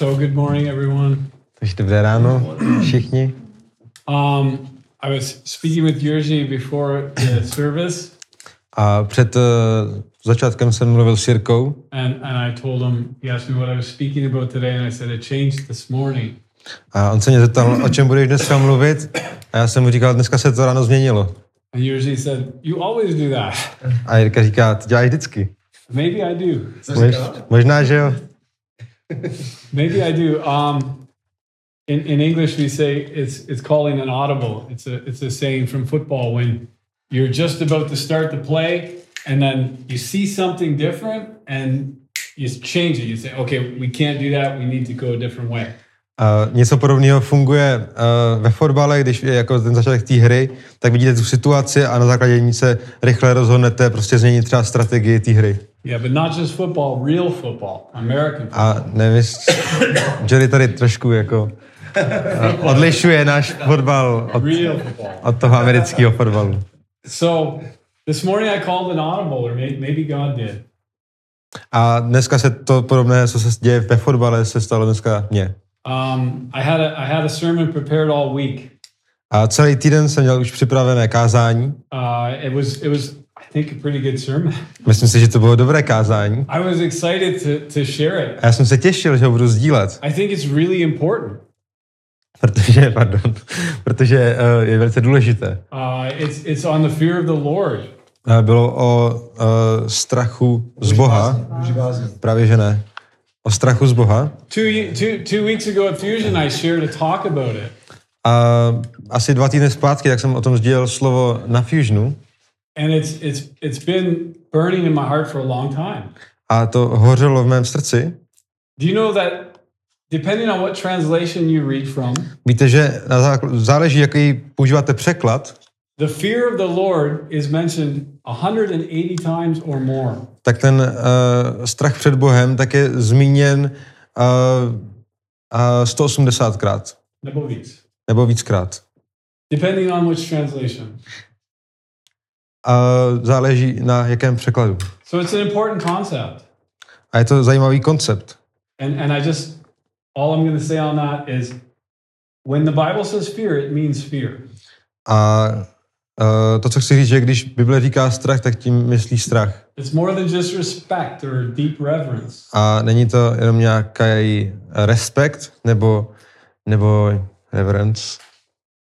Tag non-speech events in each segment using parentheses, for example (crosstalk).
So good morning, everyone. Takže dobré ráno všichni. Um, I was speaking with Jerzy before the service, A před uh, začátkem jsem mluvil s Jirkou and, and I told him, he asked me what I was speaking about today, and I said it changed this morning. a on se mě zeptal, o čem budeš dneska mluvit a já jsem mu říkal, dneska se to ráno změnilo. And Jerzy said, You always do that. A Jirka říká, to děláš vždycky. Maybe I do. Mož, možná, že jo. (laughs) Maybe I do. Um, in, in English, we say it's it's calling an audible. It's a it's a saying from football when you're just about to start the play, and then you see something different, and you change it. You say, "Okay, we can't do that. We need to go a different way." Uh, něco podobného funguje uh, ve fotbale, když je jako ten začátek té hry, tak vidíte tu situaci a na základě ní se rychle rozhodnete prostě změnit třeba strategii té hry. Yeah, but not just football, real football, American football. A nevím, Jerry tady trošku jako uh, odlišuje náš fotbal od, od toho amerického fotbalu. So this morning I called an audible, or may, maybe God did. A dneska se to podobné, co se děje ve fotbale, se stalo dneska mně. Um, I had a I had a sermon prepared all week. A celý týden jsem měl už připravené kázání. Uh, it was it was think a pretty good sermon. (laughs) Myslím si, že to bylo dobré kázání. I was excited to, to share it. A já jsem se těšil, že ho budu sdílet, I think it's really important. protože, (laughs) pardon, protože uh, je velice důležité. Uh, it's it's on the fear of the Lord. Uh, bylo o uh, strachu z Boha. Právě že ne. O strachu z Boha. Two, two, two weeks ago at Fusion, I shared a talk about it. A asi dva týdny zpátky, tak jsem o tom sdílel slovo na Fusionu. And it's, it's, it's been burning in my heart for a long time. A to hořelo v mém srdci. Do you know that depending on what translation you read from, Víte, že na zákl- záleží, jaký používáte překlad, the fear of the Lord is mentioned 180 times or more. tak ten uh, strach před Bohem tak je zmíněn uh, uh, 180krát Nebo víc. nebo víckrát. Depending on which translation. A záleží na jakém překladu. So it's an important concept. A je to zajímavý koncept. And, and I just, all I'm going to say on that is when the Bible says fear, it means fear. A uh, to, co chci říct, že když Bible říká strach, tak tím myslí strach. It's more than just respect or deep reverence. A není to jenom nějaký respekt nebo, nebo reverence.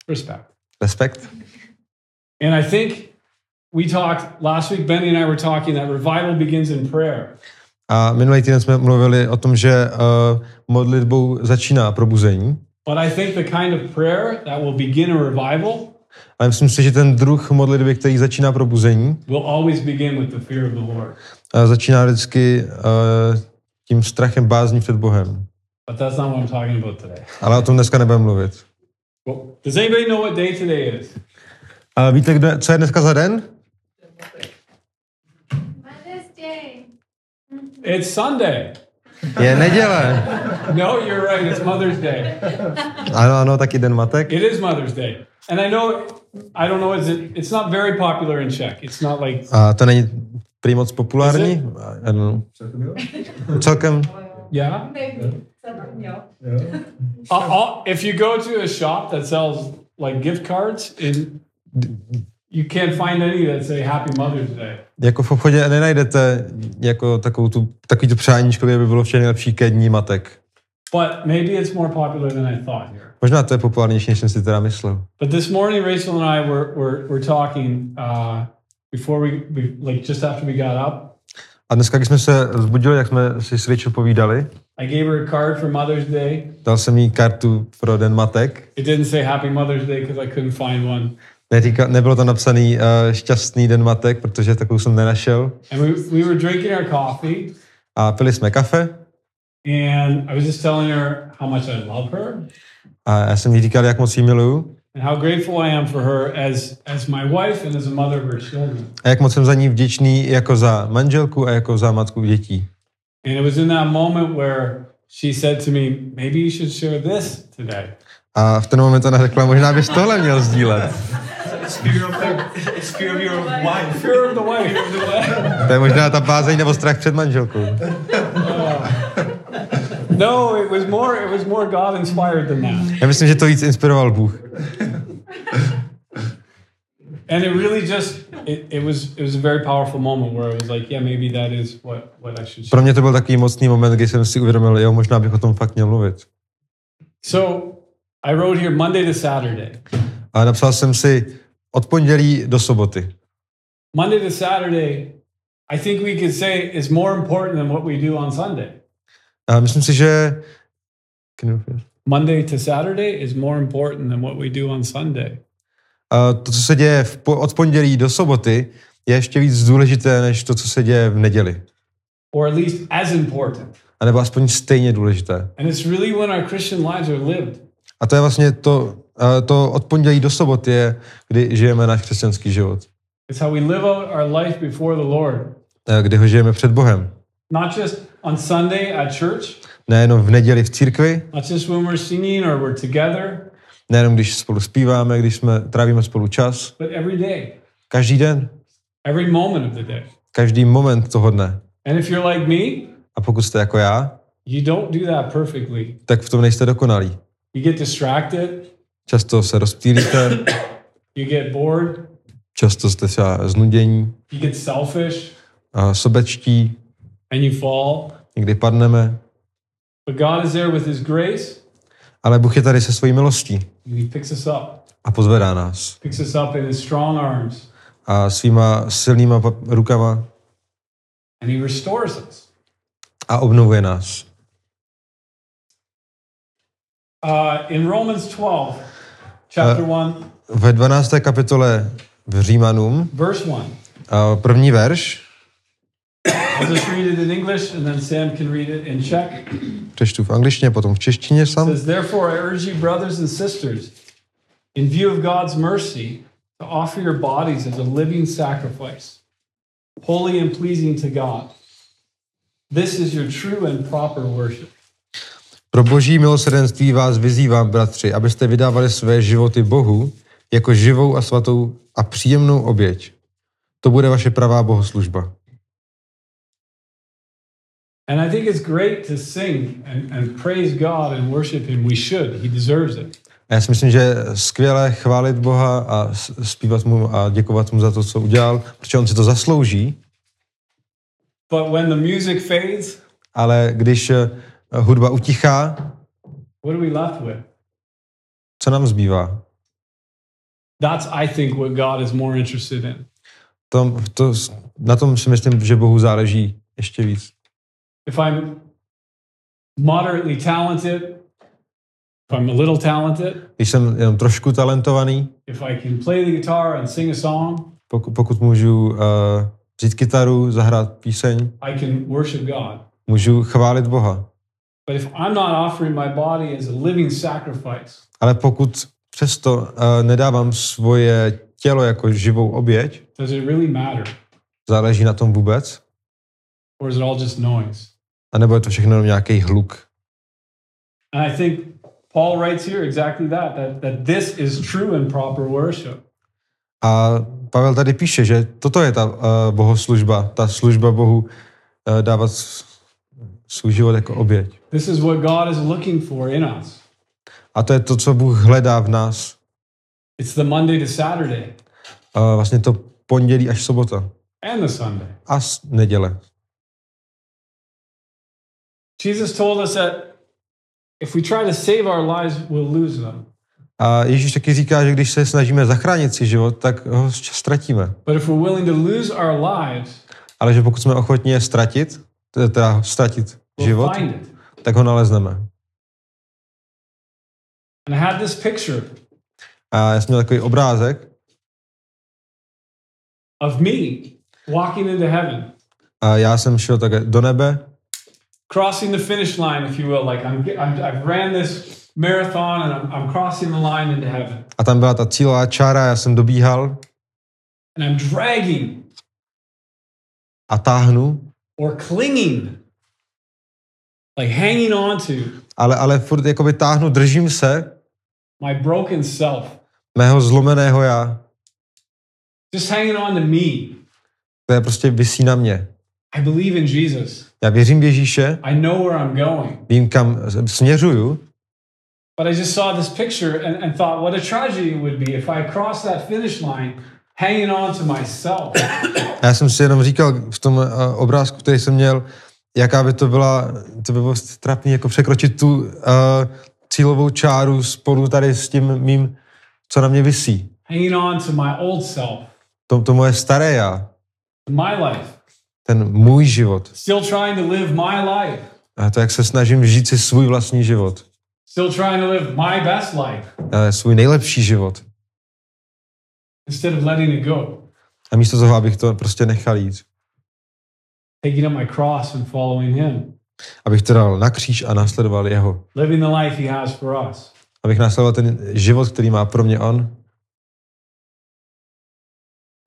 Respect. Respekt. And I think we talked last week, Benny and I were talking that revival begins in prayer. A minulý týden jsme mluvili o tom, že uh, modlitbou začíná probuzení. But I think the kind of prayer that will begin a revival Ale myslím si, že ten druh modlitby, který začíná probuzení, will always begin with the fear of the Lord. uh, začíná vždycky uh, tím strachem bázní před Bohem. But that's not what I'm talking about today. Ale o tom dneska nebudeme mluvit. Well, does anybody know what day today is? A víte, kde, co je dneska za den? Mother's Day. It's Sunday. Je neděle. No, you're right. It's Mother's Day. Ano, ano, taky den matek. It is Mother's Day. And I know, I don't know, is it, it's not very popular in Czech. It's not like, A to není prý moc populární. Is Ano. Celkem. yeah? Maybe. Yeah. Uh, uh, if you go to a shop that sells like gift cards, in, you can't find any that say Happy Mother's Day. Jako v obchodě nenajdete jako takovou tu, takový tu přáníčko, kde by bylo vše nejlepší ke dní matek. But maybe it's more popular than I thought here. Možná to je populárnější, než jsem si teda myslel. But this morning, Rachel and I were, were, were talking uh, before we, we, like just after we got up. A dneska, když jsme se zbudili, jak jsme si s Rachel povídali, I gave her a card for Mother's Day. dal jsem jí kartu pro den matek. It didn't say Happy Mother's Day because I couldn't find one. Neříka, nebylo tam napsaný uh, šťastný den matek, protože takovou jsem nenašel. And we, we were drinking our coffee, A pili jsme kafe and I was just telling her how much I love her a já jsem jí říkal, jak moc jí miluju and how grateful I am for her as, as my wife and as a mother of her children. a jak moc jsem za ní vděčný jako za manželku a jako za matku dětí. And it was in that moment where she said to me, maybe you should share this today. A v ten moment ona řekla, možná bys tohle měl sdílet. (laughs) It's fear of the, it's fear of your wife. Fear of the wife. Fear of the wife. To je možná ta bázeň nebo strach před manželkou. (laughs) No, it was more it was more God inspired than that. Já myslím, že to víc inspiroval Bůh. And it really just it, it was it was a very powerful moment where I was like, yeah, maybe that is what what I should Pro mě to byl takový mocný moment, kdy jsem si uvědomil, jo, možná bych o tom fakt měl mluvit. So I wrote here Monday to Saturday. A napsal jsem si od pondělí do soboty. Monday to Saturday, I think we could say is more important than what we do on Sunday. A myslím si, že... Monday to Saturday is more important than what we do on Sunday. A to, co se děje v, od pondělí do soboty, je ještě víc důležité, než to, co se děje v neděli. Or at least as important. A nebo aspoň stejně důležité. And it's really when our Christian lives are lived. A to je vlastně to, to od pondělí do soboty je, kdy žijeme náš křesťanský život. It's how we live out our life before the Lord. A Kdy ho žijeme před Bohem. Not just on Sunday at church, Nejenom v neděli v církvi, not just when we're singing or we're together, nejenom když spolu zpíváme, když jsme trávíme spolu čas. but every day, Každý den, every moment of the day. každý moment toho dne. And if you're like me, A pokud jste jako já, you don't do that perfectly. tak v tom nejste dokonalí. You get distracted, Často se rozptýlíte, you get bored, často jste třeba znudění, you get selfish, a sobečtí, and you fall. někdy padneme, But God is there with His grace, ale Bůh je tady se svojí milostí. He picks us up, a pozvedá nás. picks us up in His strong arms, A svýma silnýma rukama. And He restores us. a obnovuje nás. Uh, in Romans 12, chapter 1, Ve 12. kapitole v Římanům, verse 1, a první verš, I'll just read it in English, and then Sam can read it in Czech. přečtu v angličtině, potom v češtině sám. says, Therefore, I urge you, brothers and sisters, in view of God's mercy, to offer your bodies as a living sacrifice, holy and pleasing to God. This is your true and proper worship. Pro boží milosrdenství vás vyzývám, bratři, abyste vydávali své životy Bohu jako živou a svatou a příjemnou oběť. To bude vaše pravá bohoslužba. And I think it's great to sing and, and praise God and worship Him. We should, He deserves it. A já si myslím, že je skvělé chválit Boha a zpívat mu a děkovat mu za to, co udělal, protože on si to zaslouží, But when the music fades, ale když eh, hudba utichá, what are we left with? co nám zbývá? That's, I think, what God is more interested in. To, to, na tom si myslím, že Bohu záleží ještě víc. if I'm moderately talented, if I'm a little talented, Když jsem jenom trošku talentovaný, if I can play the guitar and sing a song, pokud, pokud můžu uh, vzít kytaru, zahrát píseň, I can worship God. můžu chválit Boha. Ale pokud přesto uh, nedávám svoje tělo jako živou oběť, does it really matter? záleží na tom vůbec? Or is it all just noise? A nebo je to všechno jenom nějaký hluk? And I think Paul writes here exactly that, that, that this is true and proper worship. A Pavel tady píše, že toto je ta uh, bohoslužba, ta služba Bohu uh, dávat svůj život jako oběť. This is what God is looking for in us. A to je to, co Bůh hledá v nás. It's the Monday to Saturday Uh, vlastně to pondělí až sobota. and the Sunday. A s- neděle. Jesus told us that if we try to save our lives, we'll lose them. A Ježíš taky říká, že když se snažíme zachránit si život, tak ho ztratíme. But if we're willing to lose our lives, Ale že pokud jsme ochotní je ztratit, teda ztratit we'll život, find it. Tak ho nalezneme. And I had this picture A já jsem měl takový obrázek. Of me walking into heaven, a já jsem šel tak do nebe. Crossing the finish line, if you will. Like I'm, I'm I've ran this marathon and I'm, I'm crossing the line into heaven, a tam byla ta cílová čára, já jsem dobíhal. And I'm dragging a táhnu, or clinging, like hanging on to ale, ale furt jakoby táhnu, držím se my broken self, mého zlomeného já. just hanging on to me. To je prostě vysí na mě. I believe in Jesus. Já věřím v Ježíše, I know where I'm going. vím, kam směřuju, But I just saw this picture and, and thought what a tragedy it would be if I crossed that finish line hanging on to myself. (coughs) Já jsem si jenom říkal v tom uh, obrázku, který jsem měl, jaká by to byla, to by bylo trapný, jako překročit tu uh, cílovou čáru spolu tady s tím mým, co na mě visí. hanging on to my old self, To, to moje staré já, my life, ten můj život. still trying to live my life, A to, jak se snažím žít si svůj vlastní život. still trying to live my best life Uh, svůj nejlepší život. instead of letting it go, A místo toho, abych to prostě nechal jít. Taking up my cross and following Him, Abych to dal na kříž a následoval jeho. living the life He has for us. Abych následoval ten život, který má pro mě on.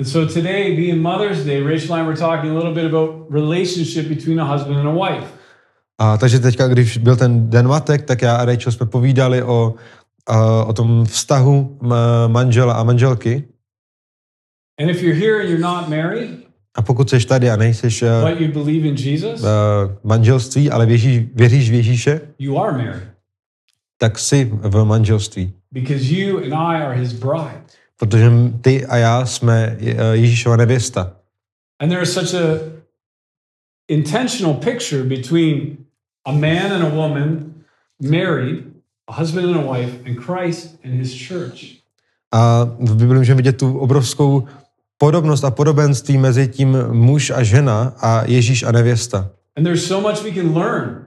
And so today, being Mother's Day, Rachel and I were talking a little bit about relationship between a husband and a wife. A takže teďka, když byl ten den matek, tak já a Rachel jsme povídali o, o tom vztahu manžela a manželky. And if you're here and you're not married, A pokud jsi tady a nejseš uh, but you believe in Jesus, uh, manželství, ale věříš, věříš v Ježíše, you are married tak jsi v manželství. because you and I are His bride. Protože ty a já jsme uh, Ježíšova nevěsta. And there is such a intentional picture between a man and a woman married, a husband and a wife, and Christ and his church. A v Bibli můžeme vidět tu obrovskou podobnost a podobenství mezi tím muž a žena a Ježíš a nevěsta. And there's so much we can learn,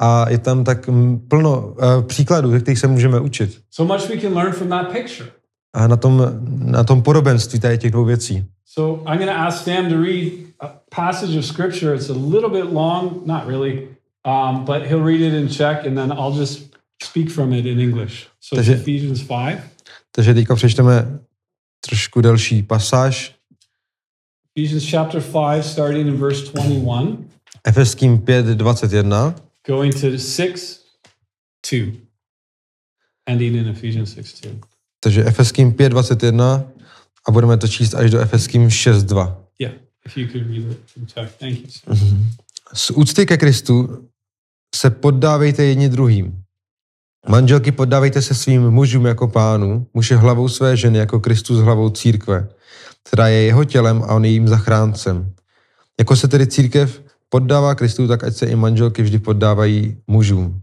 A je tam tak plno uh, příkladů, ze kterých se můžeme učit. so much we can learn from that picture. A na tom, na tom podobenství tady těch dvou věcí. So I'm going to ask Sam to read a passage of scripture. It's a little bit long, not really, um, but he'll read it in Czech, and then I'll just speak from it in English. So it- Ephesians 5. Takže teďka přečteme trošku delší pasáž. Ephesians chapter 5, starting in verse 21. Efeským 5.21. going to 6 2 ending in ephesians 6 2 Takže Efeským 5.21 a budeme to číst až do Efeským 6.2. yeah if you could read it thank you sir. Z úcty ke Kristu se poddávejte jedni druhým. Manželky poddávejte se svým mužům jako pánu, muž je hlavou své ženy jako Kristus hlavou církve, která je jeho tělem a on je jím zachráncem. Jako se tedy církev poddává Kristu, tak ať se i manželky vždy poddávají mužům.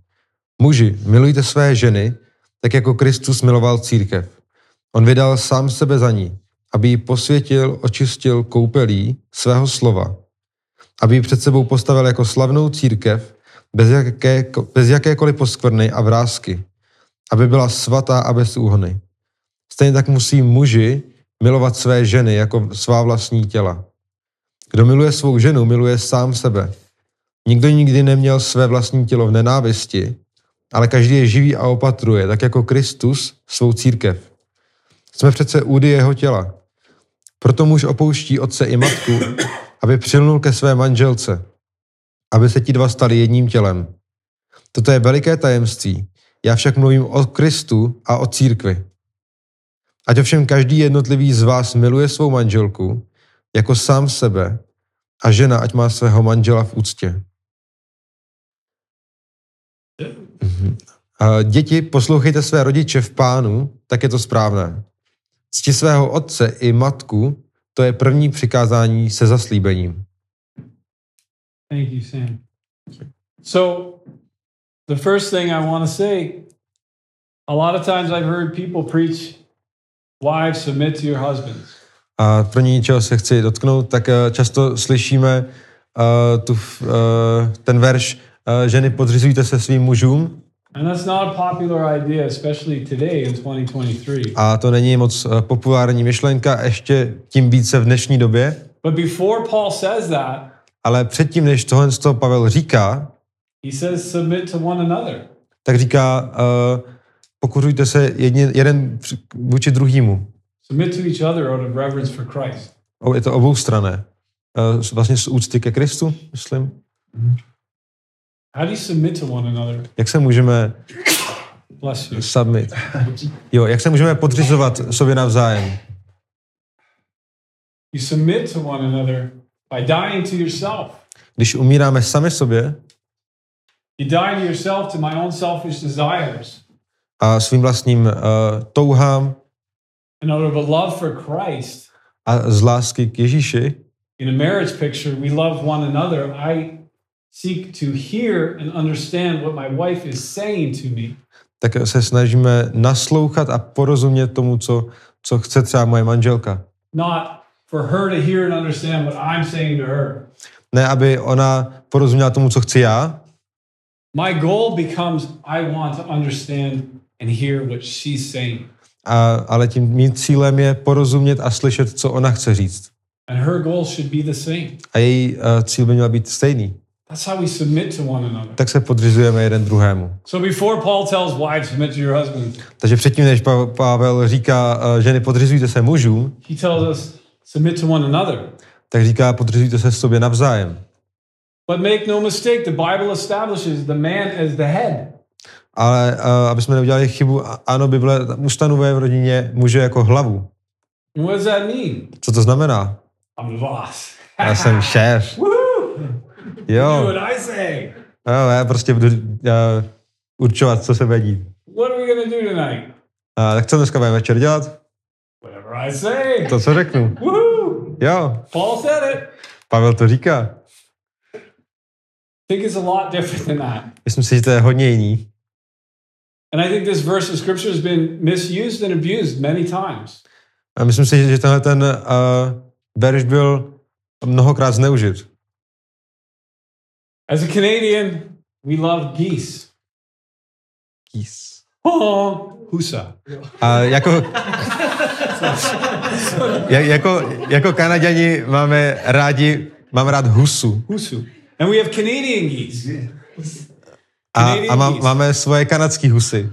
Muži, milujte své ženy, tak jako Kristus miloval církev. On vydal sám sebe za ní, aby ji posvětil, očistil koupelí svého slova, aby ji před sebou postavil jako slavnou církev, bez, jaké, bez jakékoliv poskvrny a vrázky, aby byla svatá a bez úhony. Stejně tak musí muži milovat své ženy jako svá vlastní těla. Kdo miluje svou ženu, miluje sám sebe. Nikdo nikdy neměl své vlastní tělo v nenávisti, ale každý je živý a opatruje, tak jako Kristus svou církev. Jsme přece údy jeho těla. Proto muž opouští otce i matku, aby přilnul ke své manželce, aby se ti dva stali jedním tělem. Toto je veliké tajemství. Já však mluvím o Kristu a o církvi. Ať ovšem každý jednotlivý z vás miluje svou manželku jako sám sebe a žena ať má svého manžela v úctě. Mhm. Děti, poslouchejte své rodiče v pánu, tak je to správné. Cti svého otce i matku, to je první přikázání se zaslíbením. Thank you sam. So the first thing i want to say a lot of times i've heard people preach wives submit to your husbands. A pro ní, čeho se chci dotknout, tak eh, často slyšíme uh, tu, uh, ten verš uh, ženy podřizujte se svým mužům. And that's not a popular idea especially today in 2023 a to není moc populární myšlenka, ještě tím více v dnešní době, but before paul says that ale předtím, než tohle z toho Pavel říká, he says submit to one another tak říká uh, pokořujte se jedni, jeden vůči druhýmu. submit to each other out of reverence for christ O, Je to obou strané. Uh, vlastně z úcty ke Kristu, myslím. how do you submit to one another Jak se můžeme bless you submit? Jo, jak se můžeme podřizovat sobě navzájem? You submit to one another by dying to yourself. Když umíráme sami sobě You die to yourself, to my own selfish desires. a svým vlastním uh, touhám And out of a love for Christ, a z lásky k Ježíši, in a marriage picture, we love one another. I seek to hear and understand what my wife is saying to me. tak se snažíme naslouchat a porozumět tomu, co, co chce třeba moje manželka. Not for her to hear and understand what I'm saying to her. Ne, aby ona porozuměla tomu, co chci já, My goal becomes I want to understand and hear what she's saying. a, ale tím mým cílem je porozumět a slyšet, co ona chce říct. And her goal should be the same. A její uh, cíl by měl být stejný. That's how we submit to one another. Tak se podřizujeme jeden druhému. So before Paul tells wives, submit to your husbands, Takže předtím, než Pa- Pavel říká, uh, ženy podřizujte se mužům, he tells us, submit to one another. tak říká, podřizujte se sobě navzájem. But make no mistake, the Bible establishes the man as the head. Ale uh, aby jsme neudělali chybu, ano, Bible ustanovuje v rodině muže jako hlavu. And what does that mean? Co to znamená? I'm the boss. Já jsem (laughs) šéf. Woo! Do Jo, what I say. jo já prostě budu uh, určovat, co se bude dít. What are we to do tonight? A tak co dneska budeme večer dělat? I say. To, co řeknu. Woo! Jo, Paul said it. Pavel to říká. I think it's a lot different than that. Myslím si, že to je hodně jiný. And I think this verse of scripture has been misused and abused many times. A myslím si, že tenhle ten uh, verš byl mnohokrát zneužit. As a Canadian, we love geese. Kýs. Oh, husa. A jako, (laughs) (laughs) ja- jako, jako Kanaděni máme rádi, mám rád husu. Husu. And we have Canadian geese. A, a má, máme svoje kanadský husy.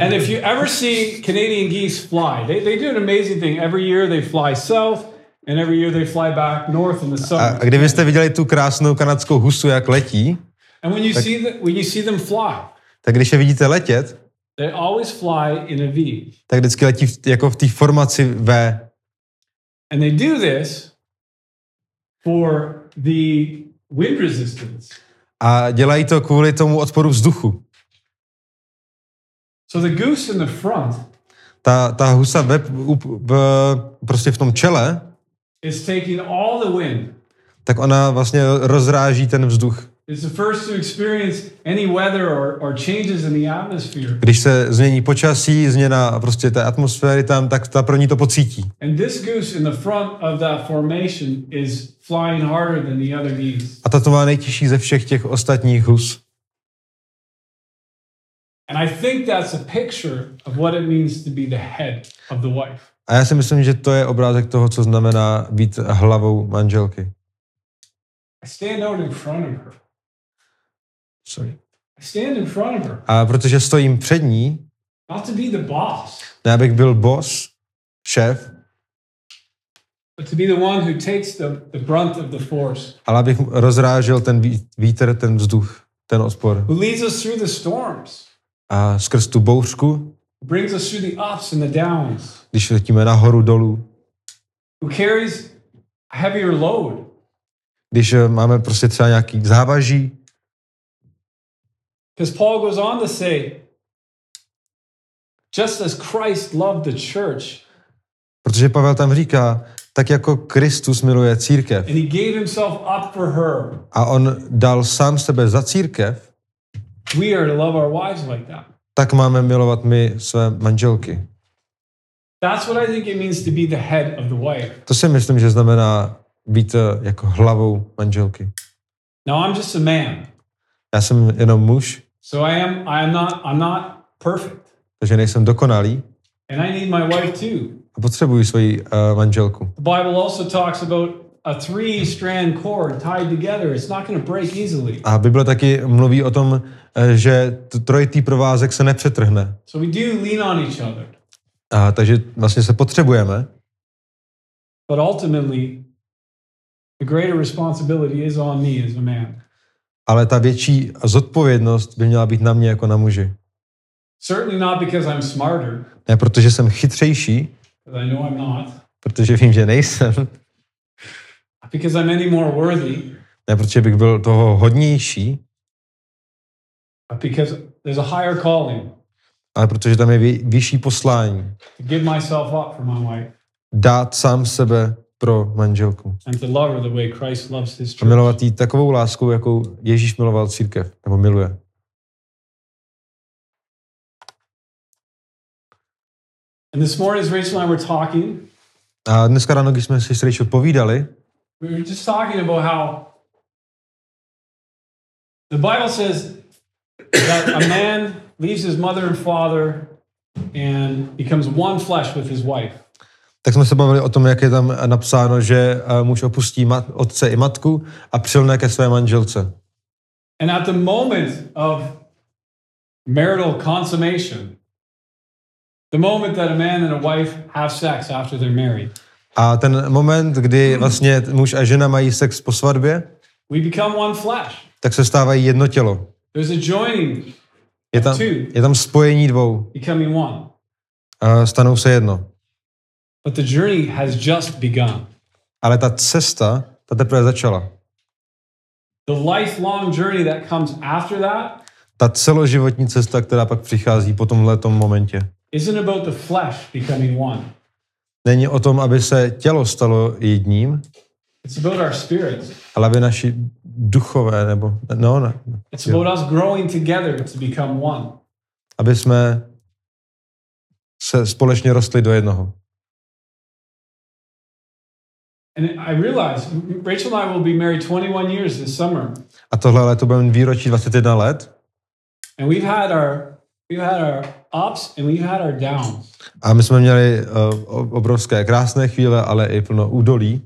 And if you ever see Canadian geese fly, they, they do an amazing thing. Every year they fly south, and every year they fly back north in the A, summer. a kdybyste viděli tu krásnou kanadskou husu, jak letí, And when you see the, when you see them fly, tak když je vidíte letět, they always fly in a V. tak vždycky letí v, jako v té formaci V. And they do this for the wind resistance. A dělají to kvůli tomu odporu vzduchu. So the goose in the front Ta, ta husa v, v, v, prostě v tom čele, is taking all the wind. tak ona vlastně rozráží ten vzduch. It's the first to experience any weather or, or changes in the atmosphere. Když se změní počasí, změna prostě té atmosféry tam, tak ta pro ní to pocítí. And this goose in the front of that formation is flying harder than the other geese. A ta to má nejtěžší ze všech těch ostatních hus. And I think that's a picture of what it means to be the head of the wife. A já si myslím, že to je obrázek toho, co znamená být hlavou manželky. I stand out in front of her. Sorry. I stand in front of her, A protože stojím před ní, ne abych byl boss, šéf, ale abych rozrážel ten ví- vítr, ten vzduch, ten odpor. A skrz tu bouřku, brings us through the ups and the downs, když letíme nahoru, dolů, who carries a heavier load, když eh, máme prostě třeba nějaký závaží, Because Paul goes on to say, just as Christ loved the church protože Pavel tam říká, tak jako Kristus miluje církev and he gave himself up for her, a on dal sám sebe za církev, we are to love our wives like that. tak máme milovat my své manželky. That's what I think it means to be the head of the wife. To si myslím, že znamená být eh, jako hlavou manželky. Now I'm just a man, Já jsem jenom muž, so I am I am not I'm not perfect. takže nejsem dokonalý And I need my wife too. a potřebuji svoji uh, manželku. The Bible also talks about a three-strand cord tied together. It's not going to break easily. A Bible taky mluví o tom, eh, že trojitý provázek se nepřetrhne. So we do lean on each other. A, takže vlastně se potřebujeme, But ultimately, the greater responsibility is on me as a man. Ale ta větší zodpovědnost by měla být na mě jako na muži. Certainly not because I'm smarter, Ne protože jsem chytřejší, because I know I'm not. protože vím, že nejsem, because I'm any more worthy, ne protože bych byl toho hodnější, because there's a higher calling. Ale protože tam je vy, vyšší poslání. to give myself up for my wife. Dát sám sebe pro manželku. A milovat jí takovou láskou, jakou Ježíš miloval církev, nebo miluje. And this morning, as Rachel and I were talking, A dneska ráno, když jsme si s Rachel povídali, we were just talking about how the Bible says that a man leaves his mother and father and becomes one flesh with his wife. Tak jsme se bavili o tom, jak je tam napsáno, že eh, muž opustí mat, otce i matku a přilne ke své manželce. And at the moment of marital consummation, the moment that a man and a wife have sex after they're married, A ten moment, kdy vlastně muž a žena mají sex po svatbě, we become one flesh. tak se stávají jedno tělo. There's a joining, Je tam, je tam spojení dvou. becoming one. A stanou se jedno. But the journey has just begun. Ale ta cesta, ta teprve začala. The lifelong journey that comes after that Ta celoživotní cesta, která pak přichází po tomhle momentě. isn't about the flesh becoming one. Není o tom, aby se tělo stalo jedním, It's about our spirits. ale aby naši duchové, nebo no, ne, It's about us growing together to become one. aby jsme se společně rostli do jednoho. And I realize Rachel and I will be married 21 years this summer. A tohle leto budeme výročí 21 let And we've had our we've had our ups and we've had our downs. a my jsme měli uh, obrovské krásné chvíle, ale i plno údolí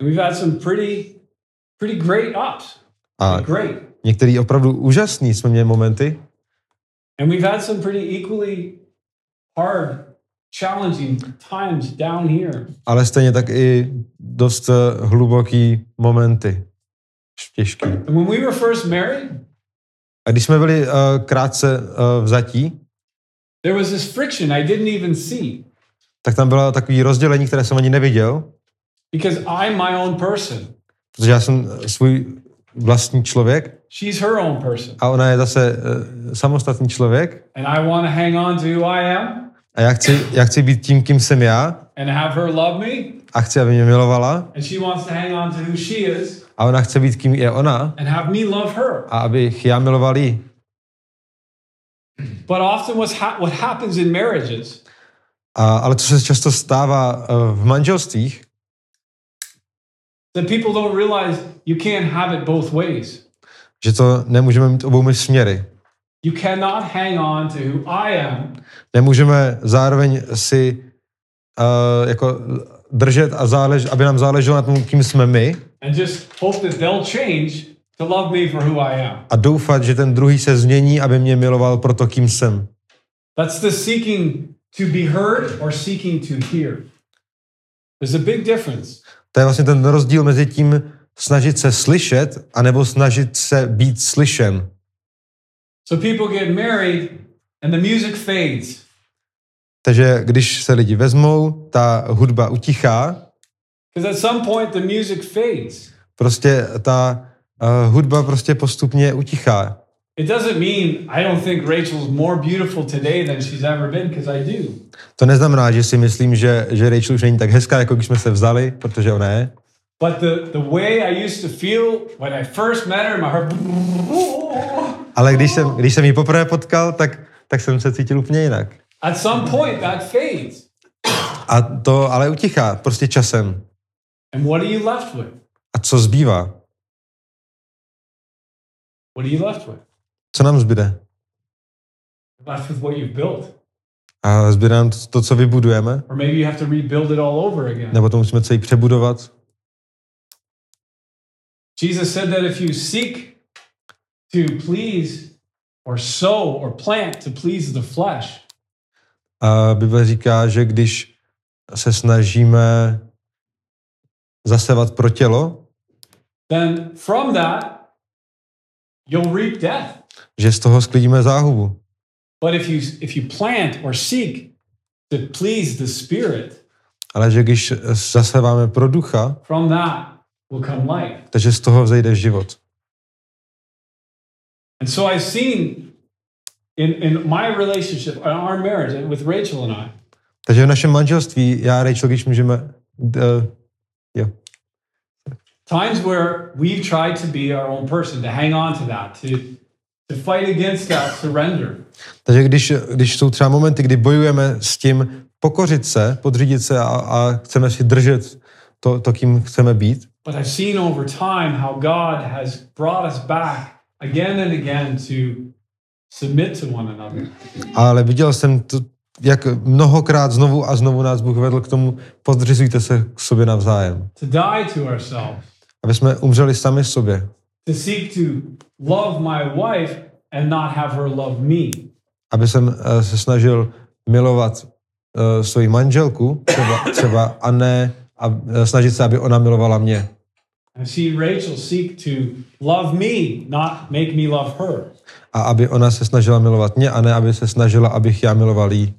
And we've had some pretty pretty great ups. a Great. některý opravdu úžasný jsme měli momenty And we've had some pretty equally hard, challenging times down here. ale stejně tak i dost eh, hluboký momenty. Těžký. And when we were first married, A když jsme byli uh, krátce uh, vzatí, there was this friction I didn't even see tak tam bylo takové rozdělení, které jsem ani neviděl, because I'm my own person. protože já jsem svůj vlastní člověk She's her own person. a ona je zase uh, samostatný člověk And I want to hang on to who I am a já chci, já chci být tím, kým jsem já and have her love me. a chci, aby mě milovala And she wants to hang on to who she is a ona chce být, kým je ona and have me love her. a abych já miloval jí. But often what's ha- what happens in marriages A, ale co se často stává uh, v manželstvích, that people don't realize you can't have it both ways. že to nemůžeme mít oboumi směry. You cannot hang on to who I am Nemůžeme zároveň si uh, jako držet a zálež, aby nám záleželo na tom, kým jsme my and just hope that they'll change to love me for who I am. a doufat, že ten druhý se změní, aby mě miloval pro to, kým jsem. That's the seeking to be heard or seeking to hear. There's a big difference. To je vlastně ten rozdíl mezi tím snažit se slyšet anebo snažit se být slyšen. So people get married and the music fades. Takže když se lidi vezmou, ta hudba utichá, Because at some point the music fades. prostě ta uh, hudba prostě postupně utichá. It doesn't mean I don't think Rachel's more beautiful today than she's ever been, because I do. To neznamená, že si myslím, že, že Rachel už není tak hezká, jako když jsme se vzali, protože ona je. But the, the way I used to feel when I first met her, my heart. Ale když jsem, když jsem ji poprvé potkal, tak, tak jsem se cítil úplně jinak. At some point that fades. A to ale utichá, prostě časem. And what are you left with? A co zbývá? What are you left with? Co nám zbyde? Left with what you've built. A zbyde nám to, to, co vybudujeme? Or maybe you have to rebuild it all over again. Nebo to musíme celý přebudovat? Jesus said that if you seek to please or sow or plant to please the flesh, A Bible říká, že když se snažíme zasevat pro tělo, then from that you'll reap death. že z toho sklidíme záhubu. But if you if you plant or seek to please the spirit, Ale že když zaseváme pro ducha, from that. Takže z toho vzejde život. And so I've seen in, in my relationship, in our marriage with Rachel and I, Takže v našem manželství, já a Rachel, když můžeme, uh, jo, times where we've tried to be our own person, to hang on to that, to, to fight against that surrender. Takže když, když jsou třeba momenty, kdy bojujeme s tím pokořit se, podřídit se a, a chceme si držet to, to, kým chceme být, But I've seen over time how God has brought us back again and again to submit to one another. ale viděl jsem, to, jak mnohokrát znovu a znovu nás Bůh vedl k tomu, podřizujte se k sobě navzájem. to die to ourselves, Aby jsme umřeli sami sobě. to seek to love my wife and not have her love me. Aby jsem eh, se snažil milovat uh, svoji manželku třeba, třeba a ne a eh, snažit se, aby ona milovala mě. A aby ona se snažila milovat mě a ne, aby se snažila, abych já miloval jí.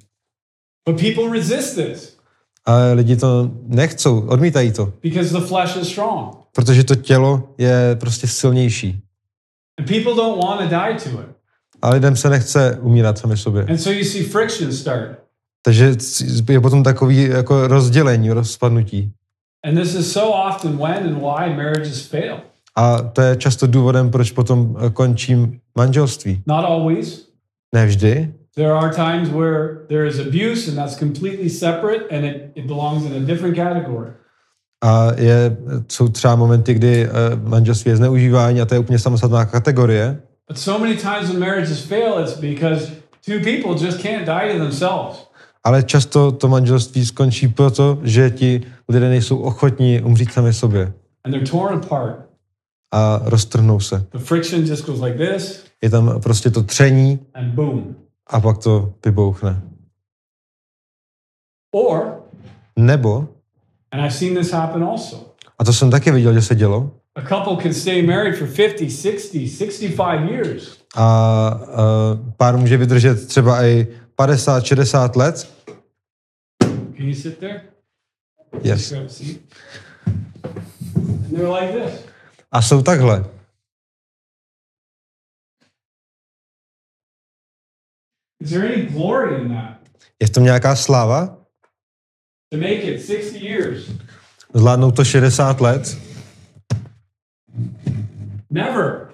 But people resist this Ale lidi to nechcou, odmítají to, because the flesh is strong. protože to tělo je prostě silnější. And people don't want to die to it. A lidem se nechce umírat sami sobě. And so you see friction start. Takže je potom takový jako rozdělení, rozpadnutí. And this is so often when and why marriages fail. A to je často důvodem, proč potom eh, končím manželství. Not always. Ne vždy. There are times where there is abuse and that's completely separate and it, it belongs in a different category. A je, jsou třeba momenty, kdy eh, manželství je zneužívání a to je úplně samostatná kategorie. But so many times when marriages fail, it's because two people just can't die to themselves. Ale často to manželství skončí proto, že ti lidé nejsou ochotní umřít sami sobě a roztrhnou se. Je tam prostě to tření a pak to vybouchne. Nebo, a to jsem taky viděl, že se dělo, a couple can stay married for 50, 60, 65 years. a, a pár může vydržet třeba i 50, 60 let. Can you sit there? Yes. Grab a seat. And they're like this. A jsou takhle. Is there any glory in that? Je v tom nějaká sláva? To make it 60 years? Zvládnou to 60 let? Never.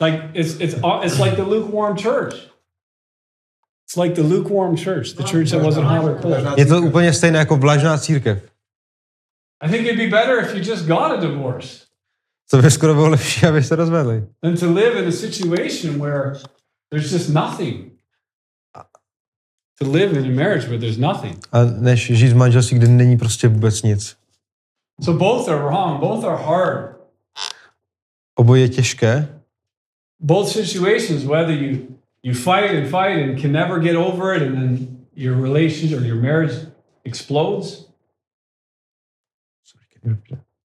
Like it's it's it's like the lukewarm church. It's like the lukewarm church, the church that wasn't hot or cold. Je to úplně stejné jako vlažná církev. I think it'd be better if you just got a divorce To by skoro bylo lepší, aby se rozvedli. than to live in a situation where there's just nothing. To live in a marriage where there's nothing. A než žít v manželství, kde není prostě vůbec nic. So both are wrong. Both are hard. Oboje je těžké. Both situations, whether you you fight and fight and can never get over it, and then your relationship or your marriage explodes.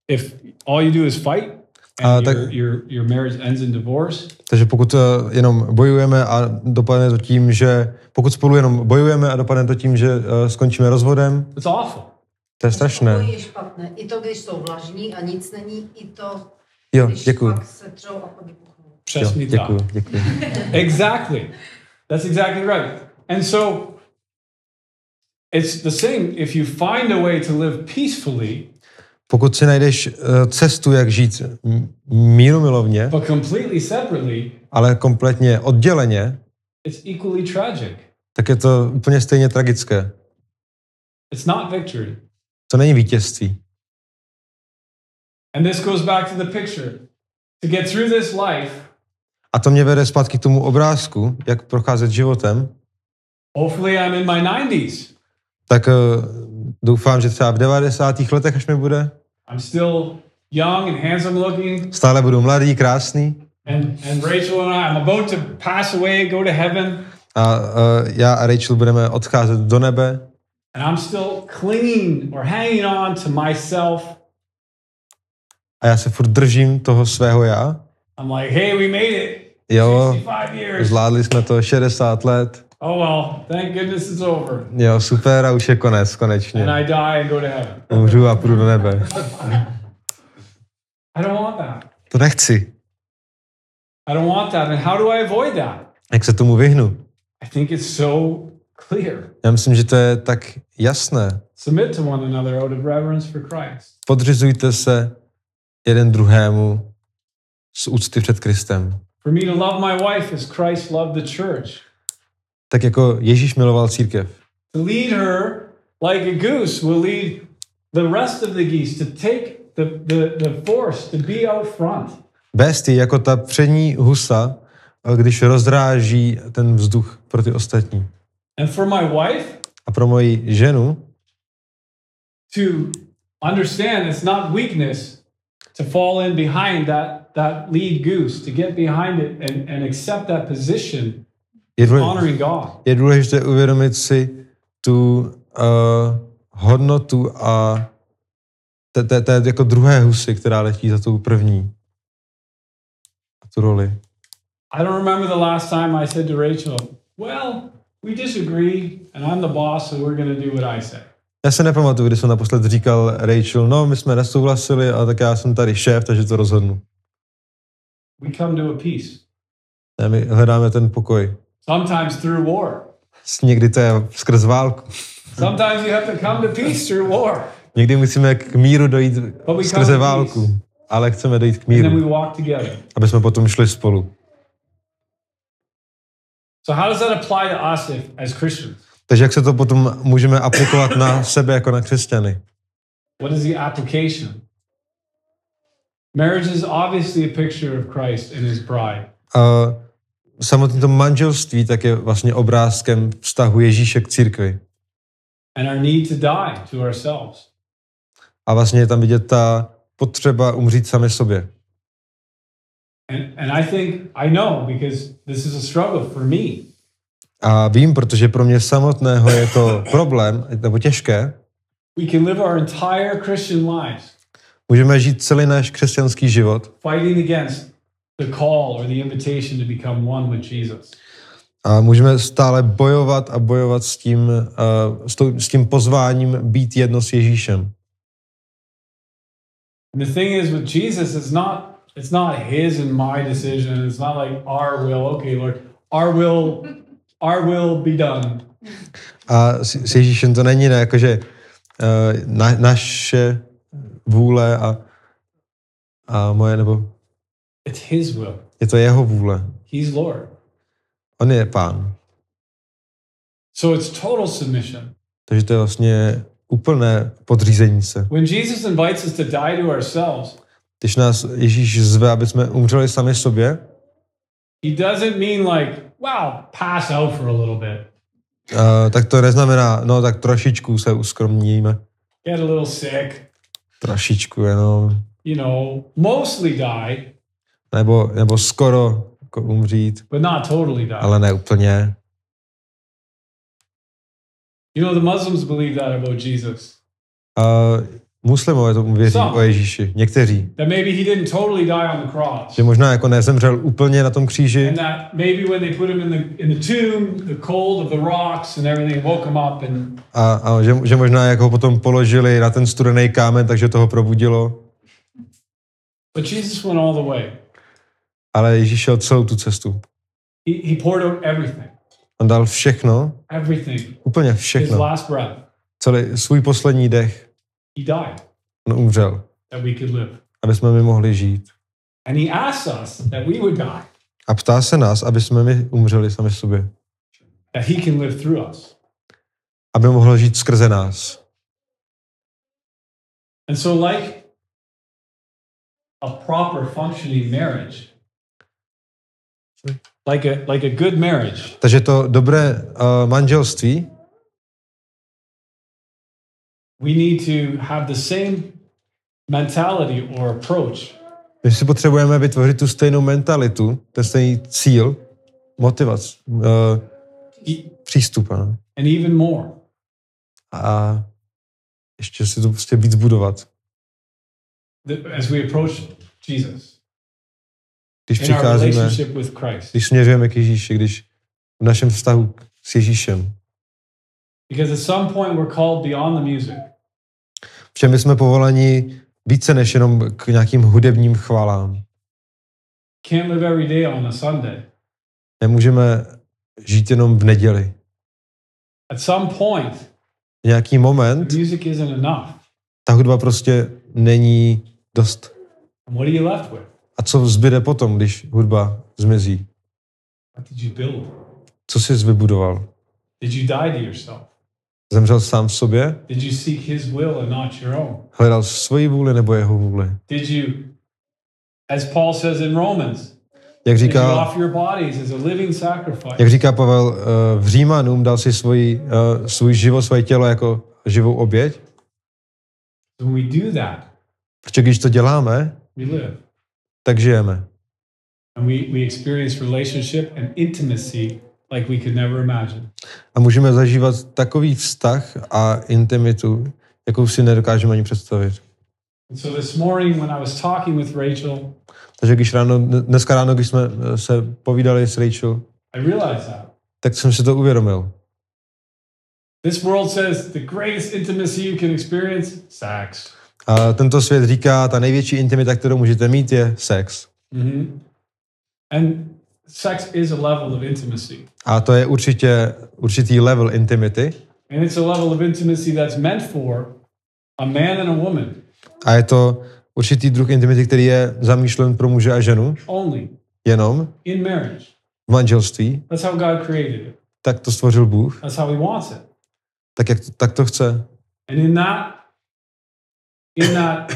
If all you do is fight Uh, and tak- your, your your marriage ends in divorce, Takže pokud eh, jenom bojujeme a dopadne to tím, že pokud spolu jenom bojujeme a dopadne to tím, že eh, skončíme rozvodem, it's awful. to je strašné. je špatné. I to, když jsou vlažní a nic není, i to, Jo, když děkuji. pak se třou a vypuchnou. Jo, Přesně děkuji, tak. děkuji. Exactly. That's exactly right. And so it's the same. If you find a way to live peacefully, Pokud si najdeš eh, cestu, jak žít m- míru milovně, but completely separately, ale kompletně odděleně, it's equally tragic. tak je to úplně stejně tragické. It's not victory. To není vítězství. And this goes back to the picture. To get through this life, A to mě vede zpátky k tomu obrázku, jak procházet životem, hopefully I'm in my 90s. tak eh, doufám, že třeba v 90. letech, až mi bude, I'm still young and handsome looking. stále budu mladý, krásný And, and Rachel and I, I'm about to pass away, go to heaven. a uh, já a Rachel budeme odcházet do nebe And I'm still clinging or hanging on to myself. a já se furt držím toho svého já. I'm like, hey, we made it. Jo, 65 years. zvládli jsme to 60 let. Oh, well, thank goodness it's over. Jo, super a už je konec, konečně. And I die and go to heaven. Umřu a půjdu do nebe. I don't want that. To nechci. I don't want that. And how do I avoid that? Jak se tomu vyhnu? I think it's so clear. Já myslím, že to je tak jasné. Submit to one another out of reverence for Christ. Podřizujte se jeden druhému z úcty před Kristem. For me to love my wife as Christ loved the church. Tak jako Ježíš miloval církev. To lead her like a goose will lead the rest of the geese, to take the, the, the force, to be out front. Vést ji jako ta přední husa, když rozráží ten vzduch pro ty ostatní. And for my wife A pro moji ženu, to understand it's not weakness to fall in behind that, that lead goose, to get behind it and, and accept that position, je, důle, honoring God. je důležité uvědomit si tu uh, hodnotu a té, té jako druhé husy, která letí za tou první. A tu roli. I don't remember the last time I said to Rachel, Well, we disagree, and I'm the boss, so we're going to do what I say. Já se nepamatuju, kdy jsem naposled říkal Rachel, no my jsme nesouhlasili, a tak já jsem tady šéf, takže to rozhodnu. We come to a peace. Ne, my hledáme ten pokoj. Sometimes through war. Někdy to je skrz válku. Sometimes you have to come to peace through war. Někdy musíme k míru dojít skrze válku, ale chceme dojít k And then we míru, walk together. aby jsme potom šli spolu. So, how does that apply to us if, as Christians? Takže jak se to potom můžeme aplikovat na sebe jako na křesťany? What is the application? Marriage is obviously a picture of Christ and his bride. A samotné to manželství tak je vlastně obrázkem vztahu Ježíše k církvi. and our need to die to ourselves. A vlastně je tam vidět ta potřeba umřít sami sobě. And, and I think, I know, because this is a struggle for me. A vím, protože pro mě samotného je to problém, nebo těžké. We can live our entire Christian lives Můžeme žít celý náš křesťanský život fighting against the call or the invitation to become one with Jesus. a můžeme stále bojovat a bojovat s tím, uh, s, tou, s tím pozváním být jedno s Ježíšem. And the thing is with Jesus, it's not it's not his and my decision. It's not like our will. Okay, Lord, our will, our will be done. A s, s Ježíšem to není ne, jakože uh, na, naše vůle a, a moje, nebo It's his will. je to jeho vůle. He's Lord. On je pán. So it's total submission. Takže to je vlastně úplné podřízení se. When Jesus invites us to die to ourselves, Když nás Ježíš zve, aby jsme umřeli sami sobě, he doesn't mean like, wow, pass out for a little bit, uh, tak to neznamená, no tak trošičku se uskromníme. get a little sick, Trošičku jenom. you know, mostly die, Nebo, nebo skoro jako umřít, but not totally die. ale ne úplně. You know, the Muslims believe that about Jesus. Uh, muslimové tomu věří Some. o Ježíši. Někteří. That maybe he didn't totally die on the cross. Že možná jako nezemřel úplně na tom kříži, And that maybe when they put him in the in the tomb, the cold of the rocks and everything woke him up and a, a že, že možná jak ho potom položili na ten studený kámen, takže toho probudilo. but Jesus went all the way. Ale Ježíš šel celou tu cestu. He, he poured out everything. On dal všechno, Everything. úplně His všechno. last breath. Celý svůj poslední dech. He died On umřel, that we could live. aby jsme my mohli žít. And he asks us that we would die, A ptá se nás, aby jsme my umřeli sami sobě. that he can live through us. Aby mohl žít skrze nás. And so like a proper functioning marriage, like a like a good marriage, Takže to dobré uh, manželství, we need to have the same mentality or approach my si potřebujeme vytvořit tu stejnou mentalitu, ten stejný cíl, motivaci, uh, e- přístup. Ano. and even more. A ještě si to prostě víc budovat. th- as we approach Jesus Když přicházíme, když směřujeme k Ježíši, když v našem vztahu s Ježíšem. Because at some point we're called beyond the music. Všem my jsme povoleni více než jenom k nějakým hudebním chvalám. Can't live every day on a Sunday. Nemůžeme žít jenom v neděli. At some point, V nějaký moment the music isn't enough. ta hudba prostě není dost. And what are you left with? A co zbyde potom, když hudba zmizí? What did you build? Co jsi vybudoval? Did you die to yourself? Zemřel sám v sobě? Did you seek his will and not your own? Hledal svoji vůli nebo jeho vůli? Did you, as Paul says in Romans, Jak říká, jak říká Pavel eh, v Římanům, dal si svůj, eh, svůj život, svoje tělo jako živou oběť. When we do that, Protože když to děláme, tak žijeme. And we, we experience relationship and intimacy like we could never imagine. A můžeme zažívat takový vztah a intimitu, jakou si nedokážeme ani představit. And so this morning when I was talking with Rachel, Takže když ráno, dneska ráno, když jsme eh, se povídali s Rachel, I realized that. tak jsem si to uvědomil. This world says the greatest intimacy you can experience, sex. A tento svět říká, ta největší intimita, kterou můžete mít, je sex. hmm And sex is a level of intimacy. A to je určitě určitý level intimity. And it's a level of intimacy that's meant for a man and a woman A je to určitý druh intimity, který je zamýšlen pro muže a ženu, only jenom in marriage. v manželství. That's how God created it. Tak to stvořil Bůh, That's how He wants it. tak, jak to, tak to chce. And in that, in that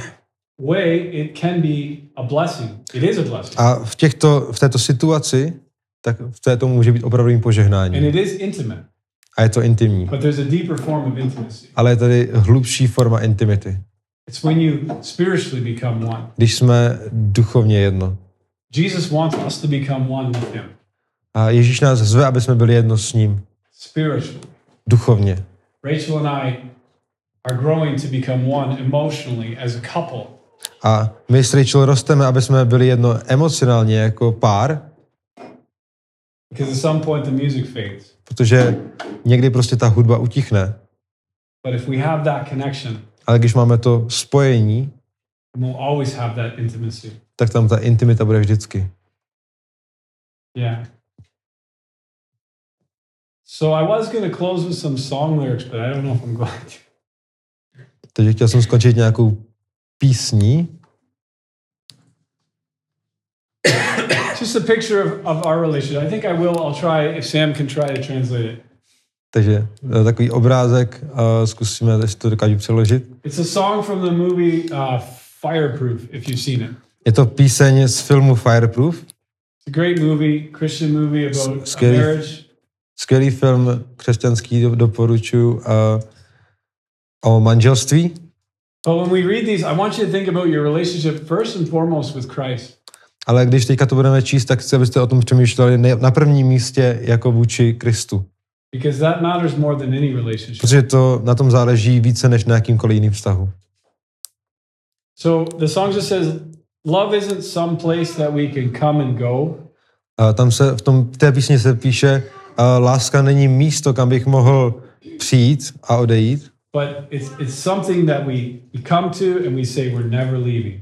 way, it can be a blessing. It is a blessing. A v, těchto, v této situaci, tak v této může být opravdovým And požehnáním. it is intimate. A je to intimní. But there's a deeper form of intimacy. Ale je tady hlubší forma intimity. It's when you spiritually become one. Když jsme duchovně jedno. Jesus wants us to become one with Him A Ježíš nás zve, aby jsme byli jedno s ním. spiritually. Duchovně. Rachel and I are growing to become one emotionally as a couple. A my s Rachel rosteme, aby jsme byli jedno emocionálně jako pár, Because at some point the music fades. protože někdy prostě ta hudba utichne. But if we have that connection, Ale když máme to spojení, we'll always have that intimacy. tak tam ta intimita bude vždycky. Yeah. So I was going to close with some song lyrics, but I don't know if I'm going to. Takže chtěl jsem skončit nějakou písní. Just a picture of, of our relationship. I think I will. I'll try if Sam can try to translate it. Takže eh, takový obrázek, a zkusíme, jestli to dokážu přeložit. It's a song from the movie uh, Fireproof, if you've seen it. Je to píseň z filmu Fireproof. It's a great movie, Christian movie about a Scary. marriage. Skvělý film, křesťanský, do- doporučuji, a, o manželství. But when we read these, I want you to think about your relationship first and foremost with Christ. Ale když teďka to budeme číst, tak chci, abyste o tom přemýšleli na prvním místě jako vůči Kristu. Because that matters more than any relationship. Protože to na tom záleží více než na jakýmkoliv jiným vztahu. So the song just says, Love isn't some place that we can come and go. A tam se v, tom, v té písni se píše, láska není místo, kam bych mohl přijít a odejít, but it's it's something that we we come to and we say we're never leaving.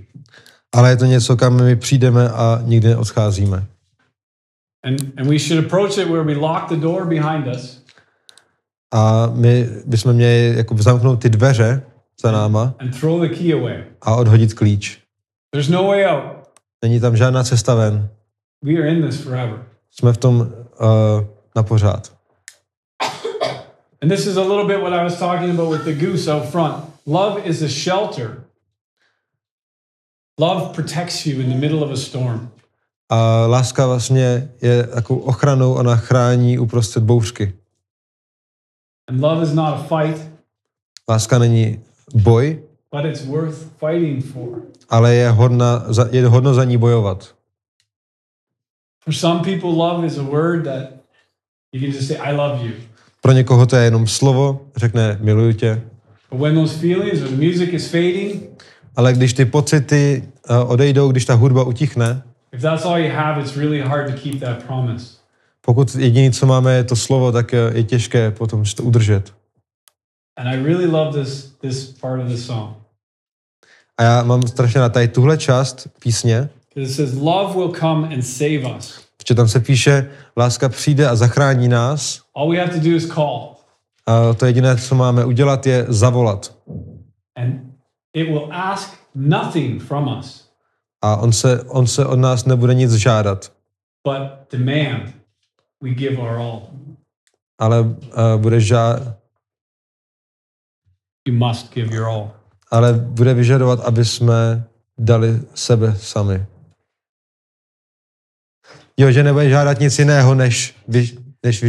ale je to něco, kam my přijdeme a nikdy neodcházíme. And and we should approach it where we lock the door behind us A my bychom měli jako zamknout ty dveře za náma and throw the key away. a odhodit klíč. There's no way out. Není tam žádná cesta ven. We are in this forever. Jsme v tom uh, na pořád. And this is a little bit what I was talking about with the goose out front. Love is a shelter. Love protects you in the middle of a storm. A láska vlastně je takovou ochranou, ona chrání uprostřed bouřky. And love is not a fight, Láska není boj, but it's worth fighting for. ale je, hodna, za- je hodno za ní bojovat. For some people, love is a word that you can just say, I love you. Pro někoho to je jenom slovo, řekne miluju tě, when those feelings music is fading, ale když ty pocity uh, odejdou, když ta hudba utichne, if that's all you have, it's really hard to keep that promise. pokud jediné, co máme, je to slovo, tak eh, je těžké potom to udržet. And I really love this this part of the song. A já mám strašně na tady tuhle část písně, it says, Love will come and save us. protože tam se píše, láska přijde a zachrání nás. All we have to do is call, A to jediné, co máme udělat, je zavolat. and it will ask nothing from us, A on se, on se od nás nebude nic žádat, but demand we give our all. ale uh, bude žádat, You must give your all. ale bude vyžadovat, aby jsme dali sebe sami. Jo, že nebude žádat nic jiného, než, vy, než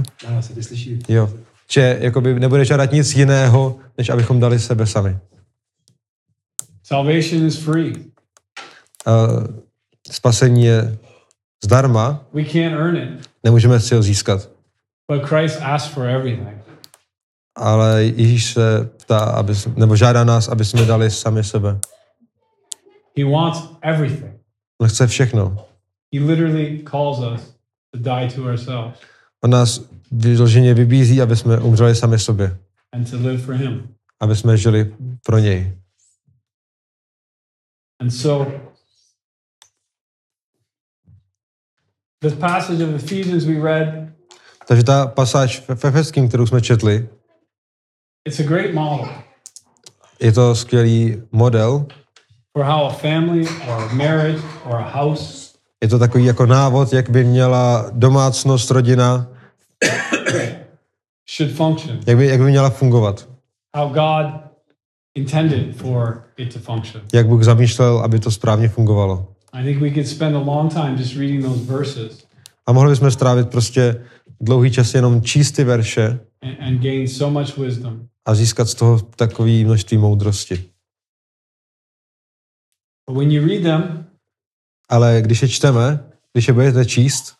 vy, Ano, se ty slyší. jo. Že jakoby nebude žádat nic jiného, než abychom dali sebe sami. Salvation is free. Uh, spasení je zdarma, We can't earn it, nemůžeme si ho získat. but Christ asked for everything. Ale Ježíš se ptá, aby, nebo žádá nás, aby jsme dali sami sebe. He wants everything. On chce všechno. He literally calls us to die to ourselves On nás vyloženě vybízí, aby jsme umřeli sami sobě. and to live for Him. Aby jsme žili pro něj. And so, this passage of Ephesians we read, Takže ta pasáž v Efeským, kterou jsme četli, it's a great model je to skvělý model. for how a family or a marriage or a house Je to takový jako návod, jak by měla domácnost, rodina, should function, jak by, jak by měla fungovat. how God intended for it to function. Jak Bůh zamýšlel, aby to správně fungovalo. I think we could spend a long time just reading those verses A mohli bychom strávit prostě dlouhý čas jenom číst ty verše and, and gain so much wisdom. a získat z toho takové množství moudrosti. But when you read them, Ale když je čteme, když je budete číst,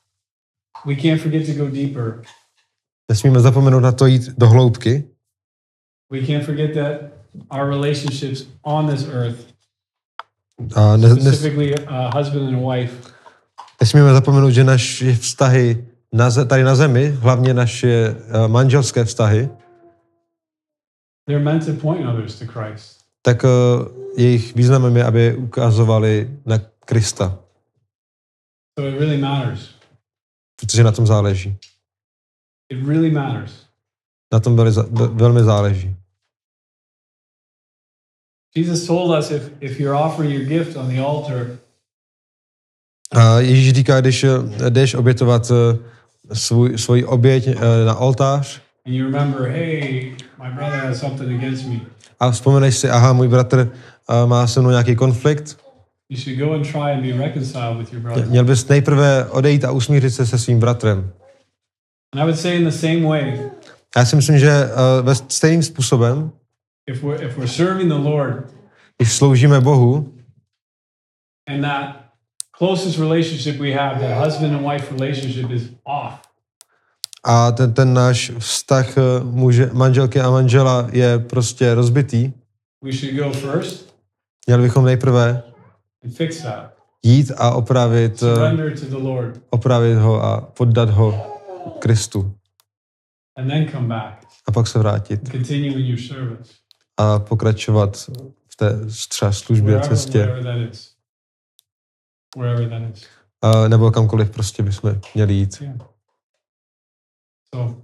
we can't forget to go deeper. nesmíme zapomenout na to jít do hloubky. We can't forget that our relationships on this earth, A ne, ne, specifically a husband and wife, nesmíme zapomenout, že naše vztahy na, tady na zemi, hlavně naše eh, manželské vztahy, they're meant to point others to Christ. tak eh, jejich významem je, aby ukazovali na Krista, So it really matters. Protože na tom záleží. It really matters. Na tom veli, ve- velmi záleží. Jesus told us if, if you're offering your gift on the altar, A Ježíš říká, když eh, jdeš obětovat eh, svůj, svůj oběť eh, na oltář and you remember, hey, my brother has something against me, a vzpomeneš si, aha, můj bratr má se mnou nějaký konflikt, měl bys nejprve odejít a usmířit se se svým bratrem. Já si myslím, že eh, ve stejným způsobem, if we're if we're serving the Lord když sloužíme Bohu and that closest relationship we have, that husband and wife relationship is off, a ten, ten náš vztah eh, muže, manželky a manžela je prostě rozbitý, we should go first měli bychom nejprve. Jít a opravit, eh, opravit ho a poddat ho Kristu. A pak se vrátit. A pokračovat v té třeba službě, cestě, a nebo kamkoliv prostě bychom měli jít. Yeah. So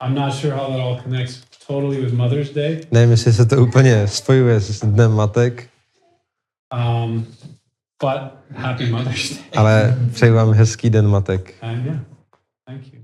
I'm not sure how that all connects totally with Mother's Day. Nevím, jestli se to úplně spojuje s Dnem matek, Um, but happy Mother's Day. ale přeji vám hezký Den matek. And yeah, thank you.